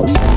Wow.